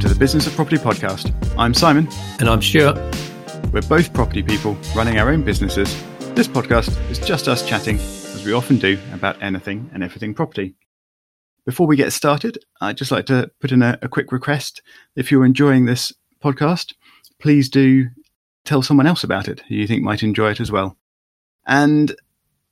to the Business of Property podcast. I'm Simon. And I'm Stuart. We're both property people running our own businesses. This podcast is just us chatting, as we often do, about anything and everything property. Before we get started, I'd just like to put in a, a quick request. If you're enjoying this podcast, please do tell someone else about it who you think might enjoy it as well. And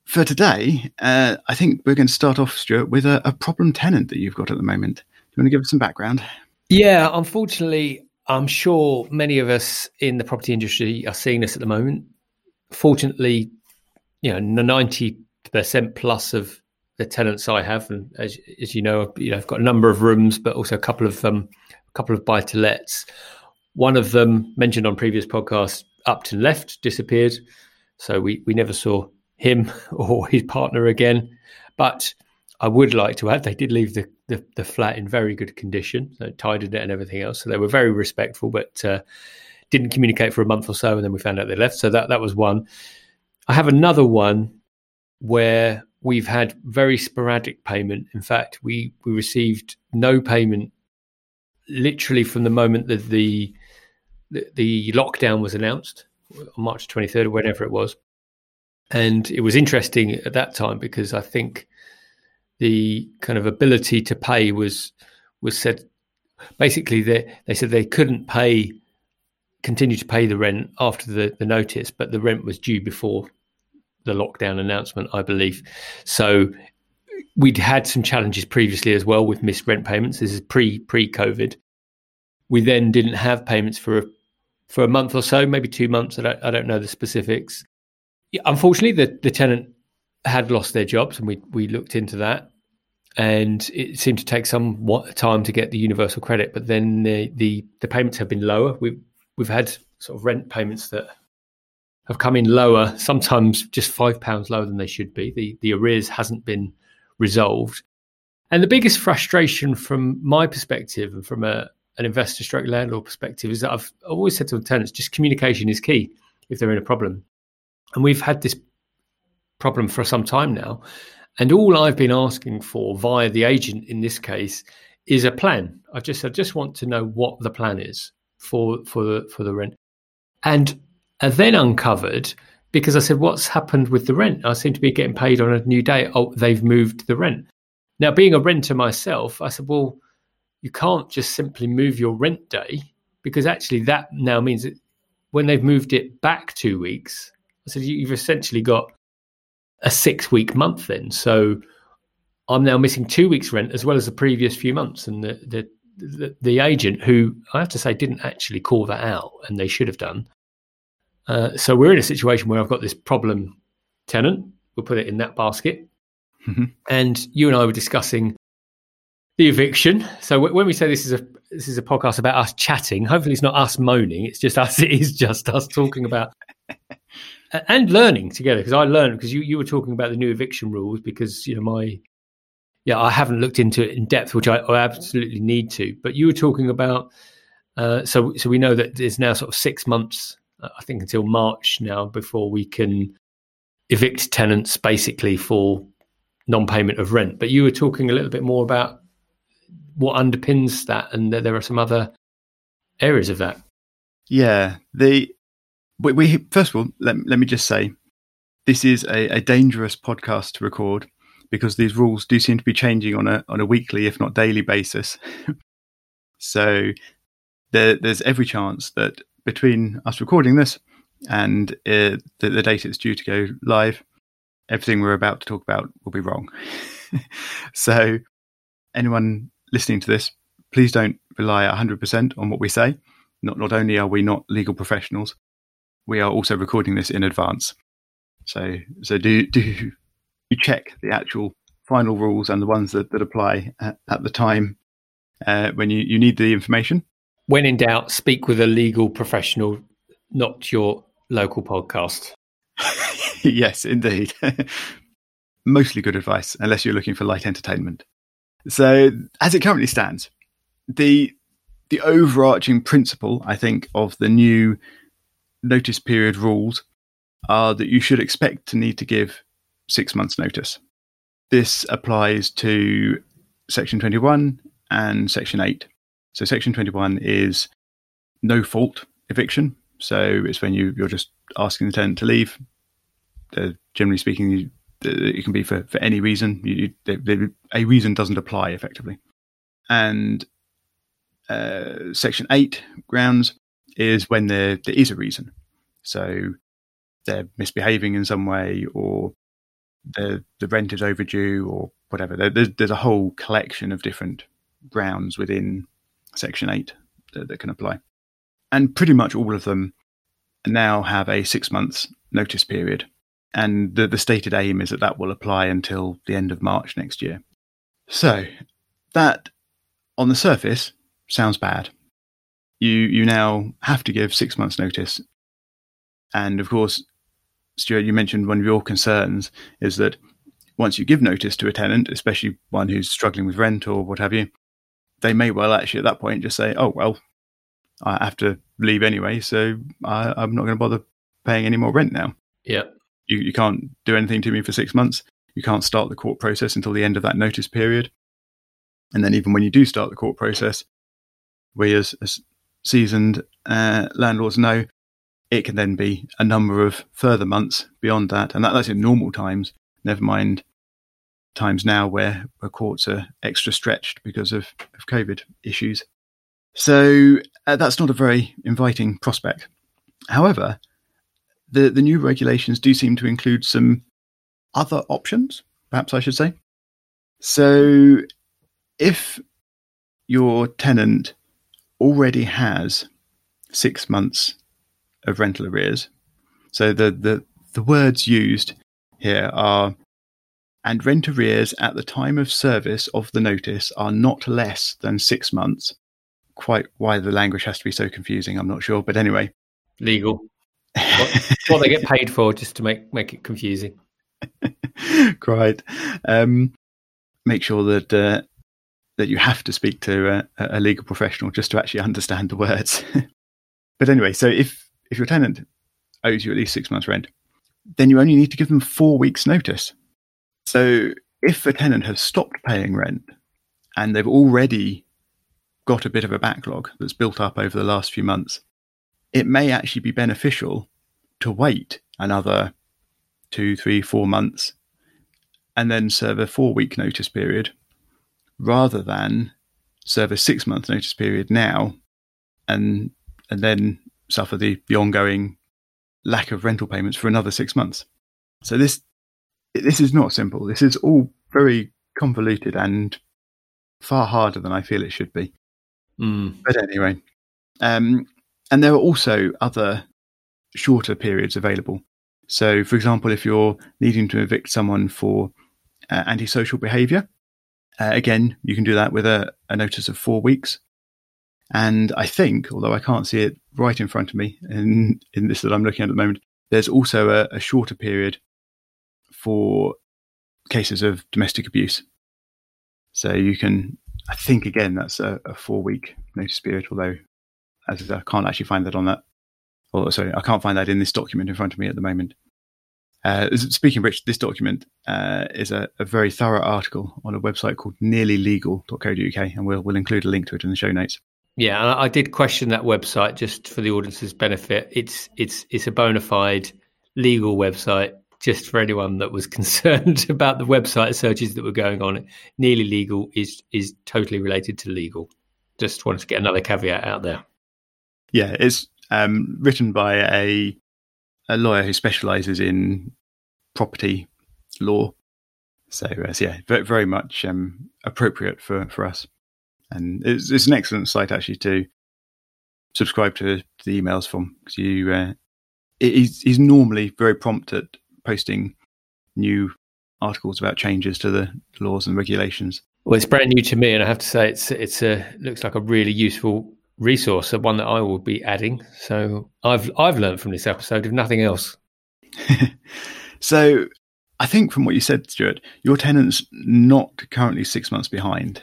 for today, uh, I think we're going to start off, Stuart, with a, a problem tenant that you've got at the moment. Do you want to give us some background? Yeah, unfortunately, I'm sure many of us in the property industry are seeing this at the moment. Fortunately, you know, 90% plus of the tenants I have, and as, as you know, you know, I've got a number of rooms, but also a couple of um, a couple of buy to lets. One of them mentioned on previous podcasts, Upton left, disappeared, so we we never saw him or his partner again. But I would like to add they did leave the, the, the flat in very good condition, so tidied it and everything else. So they were very respectful, but uh, didn't communicate for a month or so, and then we found out they left. So that that was one. I have another one where we've had very sporadic payment. In fact, we we received no payment literally from the moment that the the, the lockdown was announced on March 23rd or whenever it was. And it was interesting at that time because I think the kind of ability to pay was was said basically they they said they couldn't pay continue to pay the rent after the, the notice, but the rent was due before the lockdown announcement, I believe. So we'd had some challenges previously as well with missed rent payments. This is pre pre COVID. We then didn't have payments for a, for a month or so, maybe two months. I don't, I don't know the specifics unfortunately, the, the tenant had lost their jobs, and we we looked into that, and it seemed to take some time to get the universal credit. But then the the, the payments have been lower. We've we've had sort of rent payments that have come in lower, sometimes just five pounds lower than they should be. The the arrears hasn't been resolved, and the biggest frustration from my perspective and from a an investor stroke landlord perspective is that I've always said to tenants, just communication is key if they're in a problem. And we've had this problem for some time now. And all I've been asking for via the agent in this case is a plan. I just I just want to know what the plan is for for the for the rent. And I then uncovered because I said, What's happened with the rent? I seem to be getting paid on a new day. Oh, they've moved the rent. Now, being a renter myself, I said, Well, you can't just simply move your rent day because actually that now means that when they've moved it back two weeks, I said, you've essentially got a six week month then. So I'm now missing two weeks' rent as well as the previous few months. And the, the, the, the agent, who I have to say didn't actually call that out, and they should have done. Uh, so we're in a situation where I've got this problem tenant. We'll put it in that basket. Mm-hmm. And you and I were discussing the eviction. So w- when we say this is a this is a podcast about us chatting, hopefully it's not us moaning. It's just us. It is just us talking about and learning together because I learned because you, you were talking about the new eviction rules because you know my yeah I haven't looked into it in depth which I, I absolutely need to but you were talking about uh, so so we know that there's now sort of six months uh, I think until March now before we can evict tenants basically for non-payment of rent. But you were talking a little bit more about what underpins that and that there are some other areas of that. Yeah the we, we first of all let, let me just say this is a, a dangerous podcast to record because these rules do seem to be changing on a on a weekly, if not daily basis. so there, there's every chance that between us recording this and uh, the, the date it's due to go live, everything we're about to talk about will be wrong. so anyone listening to this, please don't rely 100% on what we say. Not not only are we not legal professionals, we are also recording this in advance. So so do do you check the actual final rules and the ones that, that apply at, at the time uh, when you, you need the information. When in doubt, speak with a legal professional, not your local podcast. yes, indeed. Mostly good advice, unless you're looking for light entertainment. So, as it currently stands, the the overarching principle, I think, of the new notice period rules are that you should expect to need to give six months' notice. This applies to Section 21 and Section 8. So Section 21 is no fault eviction. So it's when you, you're just asking the tenant to leave. Uh, generally speaking, you, it can be for, for any reason. You, a reason doesn't apply effectively. And uh, Section 8 grounds is when there, there is a reason. So they're misbehaving in some way or the the rent is overdue or whatever. There, there's, there's a whole collection of different grounds within Section 8 that, that can apply. And pretty much all of them now have a six months notice period. And the, the stated aim is that that will apply until the end of March next year. So that, on the surface, sounds bad. You you now have to give six months notice, and of course, Stuart, you mentioned one of your concerns is that once you give notice to a tenant, especially one who's struggling with rent or what have you, they may well actually at that point just say, "Oh well, I have to leave anyway, so I, am not going to bother paying any more rent now." Yeah, you, you can't do anything to me for six months. You can't start the court process until the end of that notice period, and then even when you do start the court process, we as, as seasoned uh, landlords know it can then be a number of further months beyond that, and that, that's in normal times. Never mind times now where, where courts are extra stretched because of, of COVID issues. So uh, that's not a very inviting prospect. However, the, the new regulations do seem to include some other options, perhaps I should say. So if your tenant already has six months of rental arrears, so the, the, the words used here are and rent arrears at the time of service of the notice are not less than six months. Quite why the language has to be so confusing, I'm not sure. But anyway, legal. what, what they get paid for, just to make make it confusing. Right. Um, make sure that uh, that you have to speak to a, a legal professional just to actually understand the words. but anyway, so if if your tenant owes you at least six months rent, then you only need to give them four weeks' notice. So if a tenant has stopped paying rent and they've already got a bit of a backlog that's built up over the last few months, it may actually be beneficial to wait another two, three, four months and then serve a four week notice period rather than serve a six month notice period now and and then suffer the, the ongoing lack of rental payments for another six months. So this this is not simple. This is all very convoluted and far harder than I feel it should be. Mm. But anyway, um, and there are also other shorter periods available. So, for example, if you're needing to evict someone for uh, antisocial behaviour, uh, again, you can do that with a, a notice of four weeks. And I think, although I can't see it right in front of me in, in this that I'm looking at at the moment, there's also a, a shorter period for cases of domestic abuse. So you can, I think, again, that's a, a four week notice period, although as I can't actually find that on that. Or sorry, I can't find that in this document in front of me at the moment. Uh, speaking of which, this document uh, is a, a, very thorough article on a website called nearlylegal.co.uk, and we'll, we'll include a link to it in the show notes. Yeah, I did question that website just for the audience's benefit. It's it's it's a bona fide legal website just for anyone that was concerned about the website searches that were going on. Nearly legal is is totally related to legal. Just wanted to get another caveat out there. Yeah, it's um, written by a a lawyer who specialises in property law. So, uh, so yeah, very, very much um, appropriate for, for us. And it's, it's, an excellent site actually to subscribe to the emails from because you uh, he's, he's normally very prompt at posting new articles about changes to the laws and regulations. Well, it's brand new to me, and I have to say it's it's a looks like a really useful resource, one that I will be adding. So I've I've learned from this episode, if nothing else. so I think from what you said, Stuart, your tenant's not currently six months behind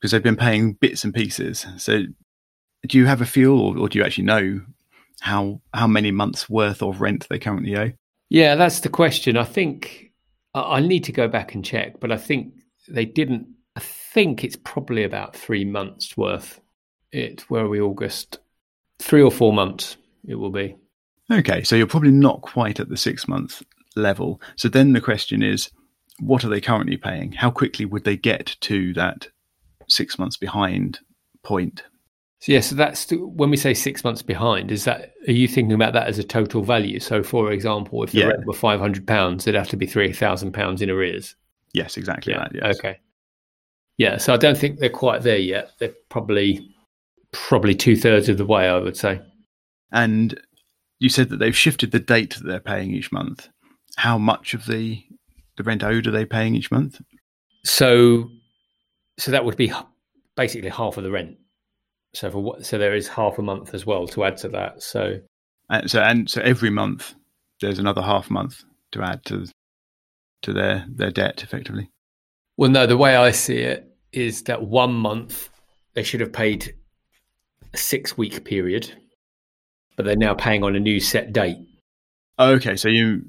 because they've been paying bits and pieces. So do you have a feel, or, or do you actually know how how many months worth of rent they currently owe? Yeah, that's the question. I think I need to go back and check, but I think they didn't. I think it's probably about three months worth it where are we August? Three or four months it will be. Okay, so you're probably not quite at the six month level. So then the question is, what are they currently paying? How quickly would they get to that six months behind point? So yeah, so that's when we say six months behind. Is that are you thinking about that as a total value? So, for example, if the Yeah. rent were five hundred pounds, it'd have to be three thousand pounds in arrears. Yes, exactly that. Yes. Okay. Yeah. So I don't think they're quite there yet. They're probably probably two thirds of the way. I would say. And you said that they've shifted the date that they're paying each month. How much of the the rent owed are they paying each month? So, so that would be basically half of the rent. So for what? So there is half a month as well to add to that. So And so and so every month there's another half month to add to to their their debt effectively. Well, no, the way I see it is that one month they should have paid a six week period, but they're now paying on a new set date. Okay, so you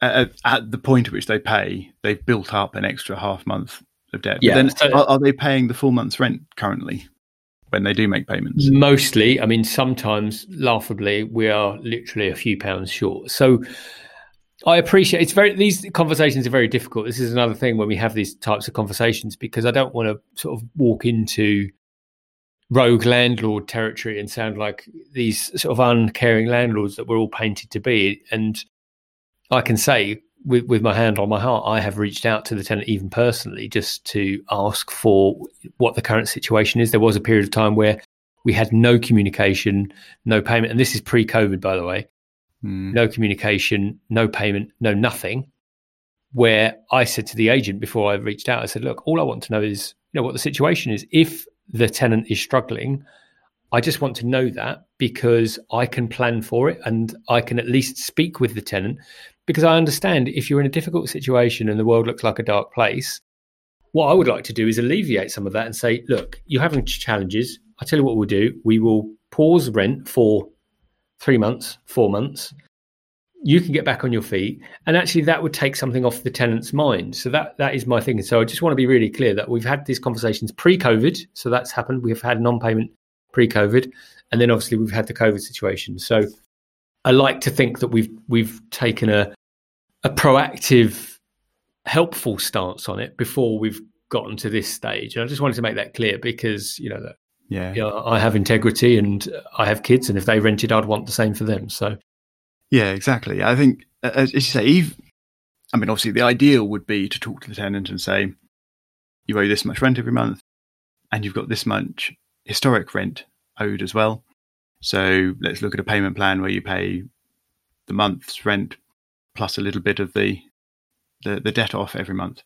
at, at the point at which they pay, they've built up an extra half month of debt. Yeah, but then so- are, are they paying the full month's rent currently when they do make payments? Mostly, I mean, sometimes laughably, we are literally a few pounds short. So I appreciate it's very, these conversations are very difficult. This is another thing when we have these types of conversations because I don't want to sort of walk into rogue landlord territory and sound like these sort of uncaring landlords that we're all painted to be. And I can say with, with my hand on my heart, I have reached out to the tenant even personally just to ask for what the current situation is. There was a period of time where we had no communication, no payment, and this is pre-COVID, by the way. Hmm. No communication, no payment, no nothing. Where I said to the agent before I reached out, I said, "Look, all I want to know is, you know, what the situation is. If the tenant is struggling, I just want to know that because I can plan for it and I can at least speak with the tenant because I understand if you're in a difficult situation and the world looks like a dark place, what I would like to do is alleviate some of that and say, look, you're having challenges. I tell you what we'll do. We will pause rent for three months, four months. You can get back on your feet, and actually, that would take something off the tenant's mind. So that that is my thing. So I just want to be really clear that we've had these conversations pre-COVID. So that's happened. We've had non-payment pre-COVID, and then obviously we've had the COVID situation. So I like to think that we've we've taken a a proactive, helpful stance on it before we've gotten to this stage. And I just wanted to make that clear because you know that Yeah. you know, I have integrity and I have kids, and if they rented, I'd want the same for them. So Yeah, exactly. I think, as you say, Eve, I mean, obviously, the ideal would be to talk to the tenant and say, you owe this much rent every month, and you've got this much historic rent owed as well. So let's look at a payment plan where you pay the month's rent plus a little bit of the the, the debt off every month.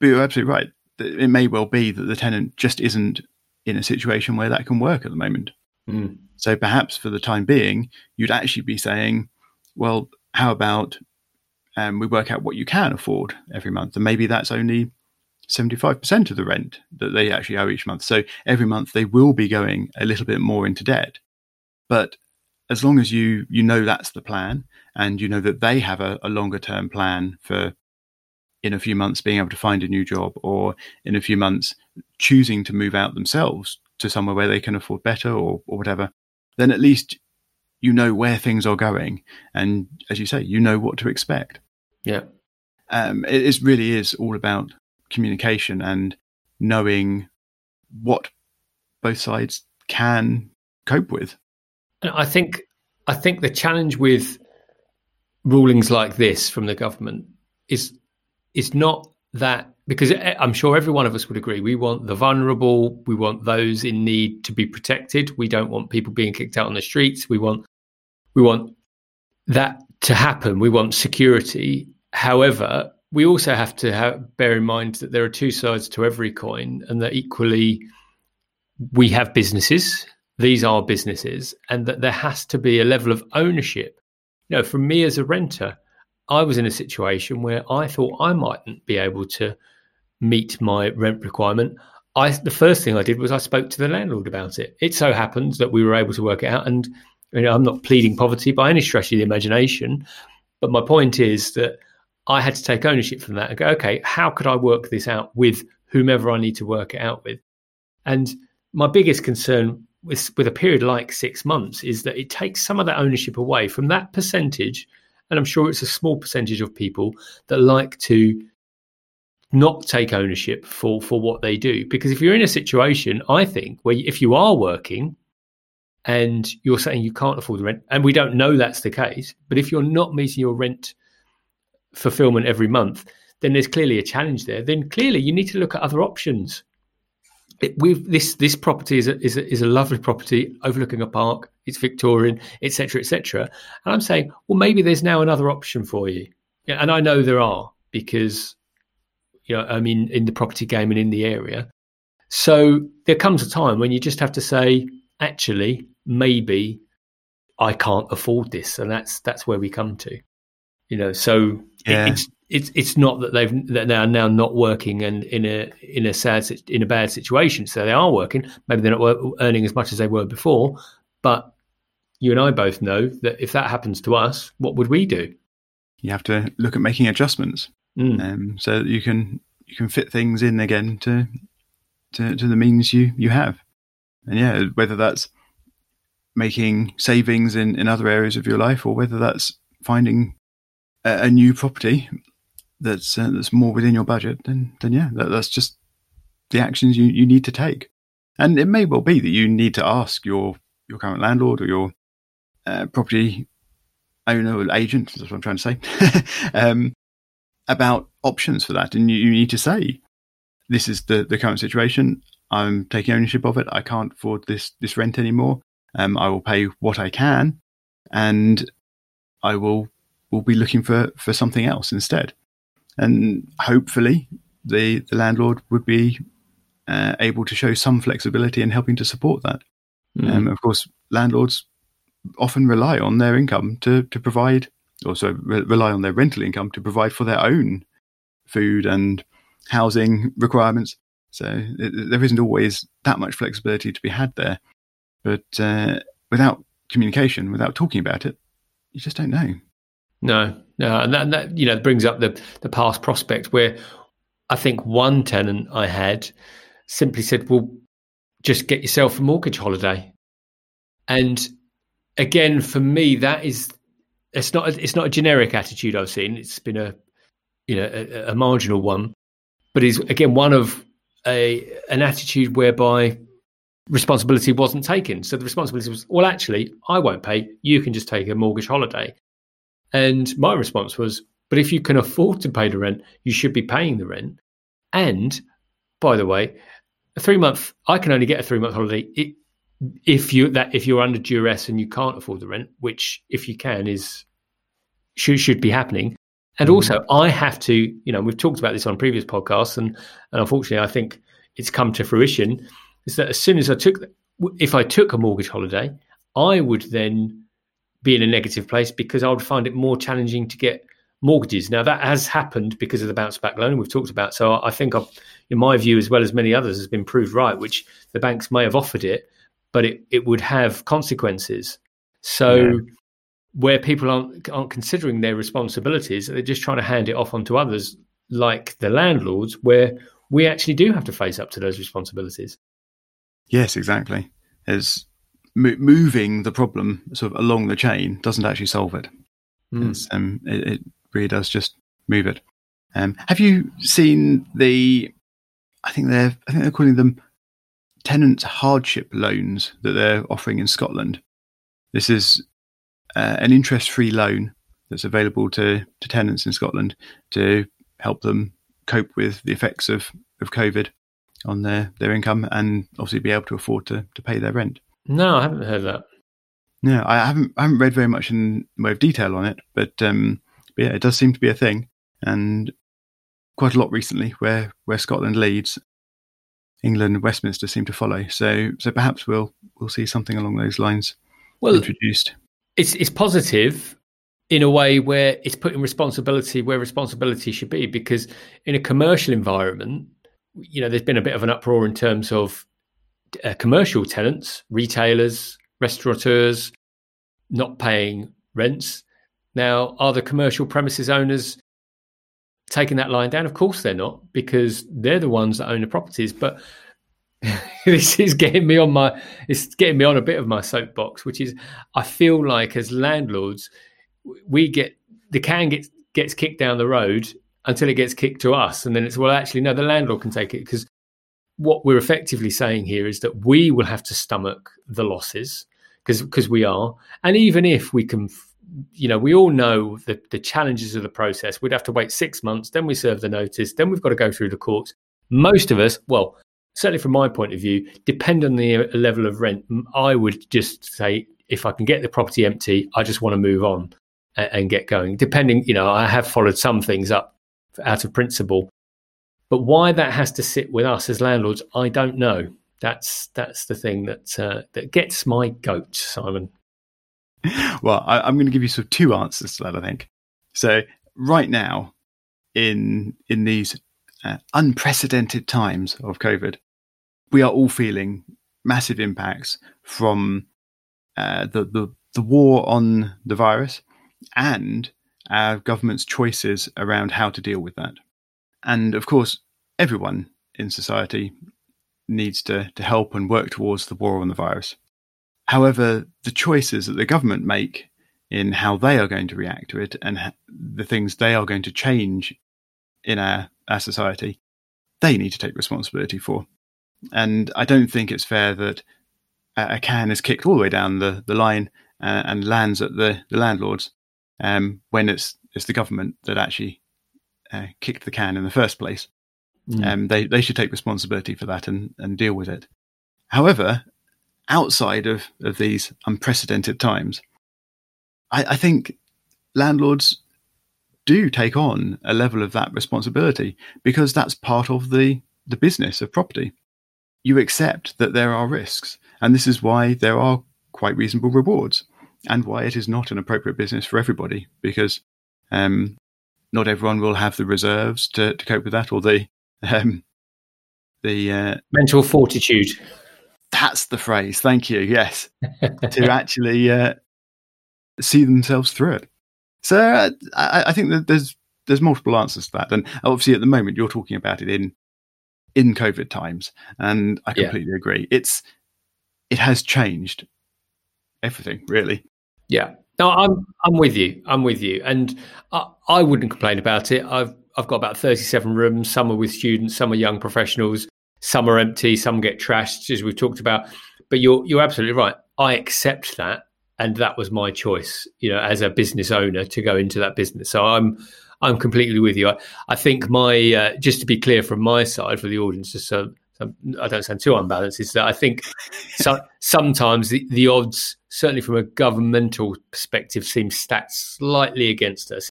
But you're absolutely right. It may well be that the tenant just isn't in a situation where that can work at the moment. mm, So perhaps for the time being, you'd actually be saying, well, how about um, we work out what you can afford every month? And maybe that's only 75% of the rent that they actually owe each month. So every month they will be going a little bit more into debt. But as long as you, you know that's the plan and you know that they have a, a longer term plan for in a few months being able to find a new job or in a few months choosing to move out themselves to somewhere where they can afford better or, or whatever, then at least you know where things are going. And as you say, you know what to expect. yeah, Um, it is really is all about communication and knowing what both sides can cope with. And I think I think the challenge with rulings like this from the government is is not that because eh, I'm sure every one of us would agree we want the vulnerable, we want those in need to be protected. We don't want people being kicked out on the streets. We want we want that to happen. We want security. However, we also have to have, bear in mind that there are two sides to every coin, and that equally we have businesses. These are businesses, and that there has to be a level of ownership. You know, for me as a renter, I was in a situation where I thought I mightn't be able to meet my rent requirement. I the first thing I did was I spoke to the landlord about it. It so happens that we were able to work it out, and you know, I'm not pleading poverty by any stretch of the imagination, but my point is that I had to take ownership from that and go, okay, how could I work this out with whomever I need to work it out with? And my biggest concern with with a period like six months is that it takes some of that ownership away from that percentage, and I'm sure it's a small percentage of people that like to not take ownership for for what they do. Because if you're in a situation, I think where if you are working and you're saying you can't afford the rent, and we don't know that's the case, but if you're not meeting your rent fulfillment every month, then there's clearly a challenge there. Then clearly you need to look at other options. It, we've this this property is a, is a, is a lovely property overlooking a park. It's Victorian, etc., etc. And I'm saying, well, maybe there's now another option for you. Yeah, and I know there are because you know I mean, in the property game and in the area. So there comes a time when you just have to say, actually, maybe I can't afford this, and that's that's where we come to. You know, so yeah. it's it's it's not that they've that they are now not working and in a in a sad in a bad situation. So they are working. Maybe they're not earning as much as they were before, but you and I both know that if that happens to us, what would we do? You have to look at making adjustments, mm. um, so you can you can fit things in again to to, to the means you you have, and yeah, whether that's making savings in in other areas of your life or whether that's finding a, a new property that's uh, that's more within your budget, then then yeah, that, that's just the actions you, you need to take. And it may well be that you need to ask your your current landlord or your uh, property owner or agent. That's what I'm trying to say um, about options for that, and you, you need to say, "This is the the current situation. I'm taking ownership of it. I can't afford this this rent anymore. Um, I will pay what I can, and I will will be looking for for something else instead." and hopefully the the landlord would be uh, able to show some flexibility in helping to support that. Mm. Um, of course, landlords often rely on their income to to provide, also re- rely on their rental income to provide for their own food and housing requirements. So it, there isn't always that much flexibility to be had there. But uh, without communication, without talking about it, you just don't know. No, no, and that, that you know brings up the the past prospect where I think one tenant I had simply said, "Well, just get yourself a mortgage holiday," and again, for me, that is it's not a, it's not a generic attitude I've seen. It's been a you know a, a marginal one, but is again one of a an attitude whereby responsibility wasn't taken. So the responsibility was, well, actually, I won't pay. You can just take a mortgage holiday. And my response was, but if you can afford to pay the rent, you should be paying the rent. And by the way, a three month, I can only get a three month holiday if you that if you're under duress and you can't afford the rent, which if you can is should should be happening. And also, mm-hmm. I have to, you know, we've talked about this on previous podcasts, and, and unfortunately, I think it's come to fruition. Is that as soon as I took, if I took a mortgage holiday, I would then be in a negative place because I would find it more challenging to get mortgages. Now that has happened because of the bounce back loan we've talked about. So I think, I've, in my view, as well as many others, has been proved right. Which the banks may have offered it, but it, it would have consequences. So yeah. Where people aren't aren't considering their responsibilities, they're just trying to hand it off onto others, like the landlords, where we actually do have to face up to those responsibilities. Yes, exactly. As moving the problem sort of along the chain doesn't actually solve it. Mm. Um, it, it, really does just move it. Um, have you seen the? I think they're I think they're calling them tenant hardship loans that they're offering in Scotland. This is uh, an interest-free loan that's available to, to tenants in Scotland to help them cope with the effects of, of COVID on their, their income and obviously be able to afford to, to pay their rent. No, I haven't heard that. No, I haven't. I haven't read very much in way of detail on it, but, um, but yeah, it does seem to be a thing, and quite a lot recently, where where Scotland leads, England and Westminster seem to follow. So so perhaps we'll we'll see something along those lines well, introduced. It's it's positive in a way where it's putting responsibility where responsibility should be, because in a commercial environment, you know, there's been a bit of an uproar in terms of uh, commercial tenants, retailers, restaurateurs not paying rents. Now, are the commercial premises owners taking that line down? Of course they're not, because they're the ones that own the properties. But this is getting me on my it's getting me on a bit of my soapbox, which is I feel like as landlords we get the can gets gets kicked down the road until it gets kicked to us, and then it's well actually no the landlord can take it because what we're effectively saying here is that we will have to stomach the losses because because we are, and even if we can you know, we all know the, the challenges of the process. We'd have to wait six months, then we serve the notice, then we've got to go through the courts. Most of us, well, certainly from my point of view, depend on the level of rent. I would just say, if I can get the property empty, I just want to move on and, and get going. Depending, you know, I have followed some things up out of principle, but why that has to sit with us as landlords, I don't know. That's that's the thing that uh, that gets my goat, Simon. well, I, am going to give you sort of two answers to that. I think so. Right now, in in these uh, unprecedented times of COVID, we are all feeling massive impacts from uh, the, the the war on the virus and our government's choices around how to deal with that. And of course, everyone in society needs to, to help and work towards the war on the virus. However, the choices that the government make in how they are going to react to it and the things they are going to change in our, our society, they need to take responsibility for. And I don't think it's fair that a can is kicked all the way down the, the line uh, and lands at the, the landlords um, when it's it's the government that actually uh, kicked the can in the first place. Mm. Um, they they should take responsibility for that and, and deal with it. However, outside of, of these unprecedented times, I, I think landlords do take on a level of that responsibility because that's part of the, the business of property. You accept that there are risks, and this is why there are quite reasonable rewards, and why it is not an appropriate business for everybody because um, not everyone will have the reserves to, to cope with that or the um, the uh, mental fortitude that's the phrase. Thank you. Yes, to actually uh, see themselves through it. So uh, I, I, think that there's there's multiple answers to that, and obviously at the moment you're talking about it in in COVID times, and I completely yeah. agree. It's it has changed everything really. Yeah. No, I'm I'm with you. I'm with you, and I, I wouldn't complain about it. I've I've got about 37 rooms. Some are with students, some are young professionals. Some are empty, some get trashed, as we've talked about. But you're you're absolutely right. I accept that, and that was my choice. You know, as a business owner, to go into that business. So I'm I'm completely with you. I, I think my uh, just to be clear from my side for the audience, just so, so I don't sound too unbalanced, is that I think so, sometimes the, the odds, certainly from a governmental perspective, seem stacked slightly against us.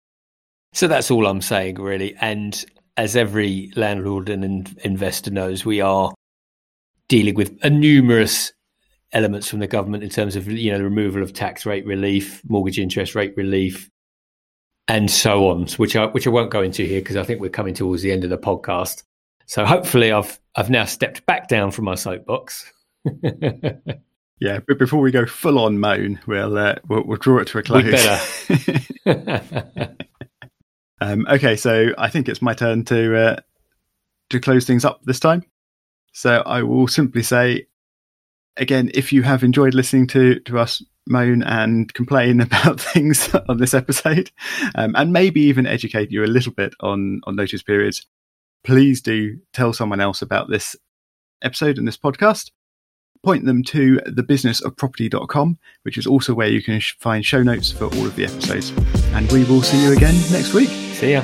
So that's all I'm saying, really. And as every landlord and investor knows, we are dealing with a numerous elements from the government in terms of you know the removal of tax rate relief, mortgage interest rate relief, and so on, which I which I won't go into here because I think we're coming towards the end of the podcast. So hopefully, I've I've now stepped back down from my soapbox. yeah, but before we go full on moan, we'll, uh, we'll we'll draw it to a close. We better. Um, okay, so I think it's my turn to uh, to close things up this time. So I will simply say, again, if you have enjoyed listening to to us moan and complain about things on this episode, um, and maybe even educate you a little bit on on notice periods, please do tell someone else about this episode and this podcast. Point them to thebusinessofproperty.com, which is also where you can find show notes for all of the episodes. And we will see you again next week. See ya.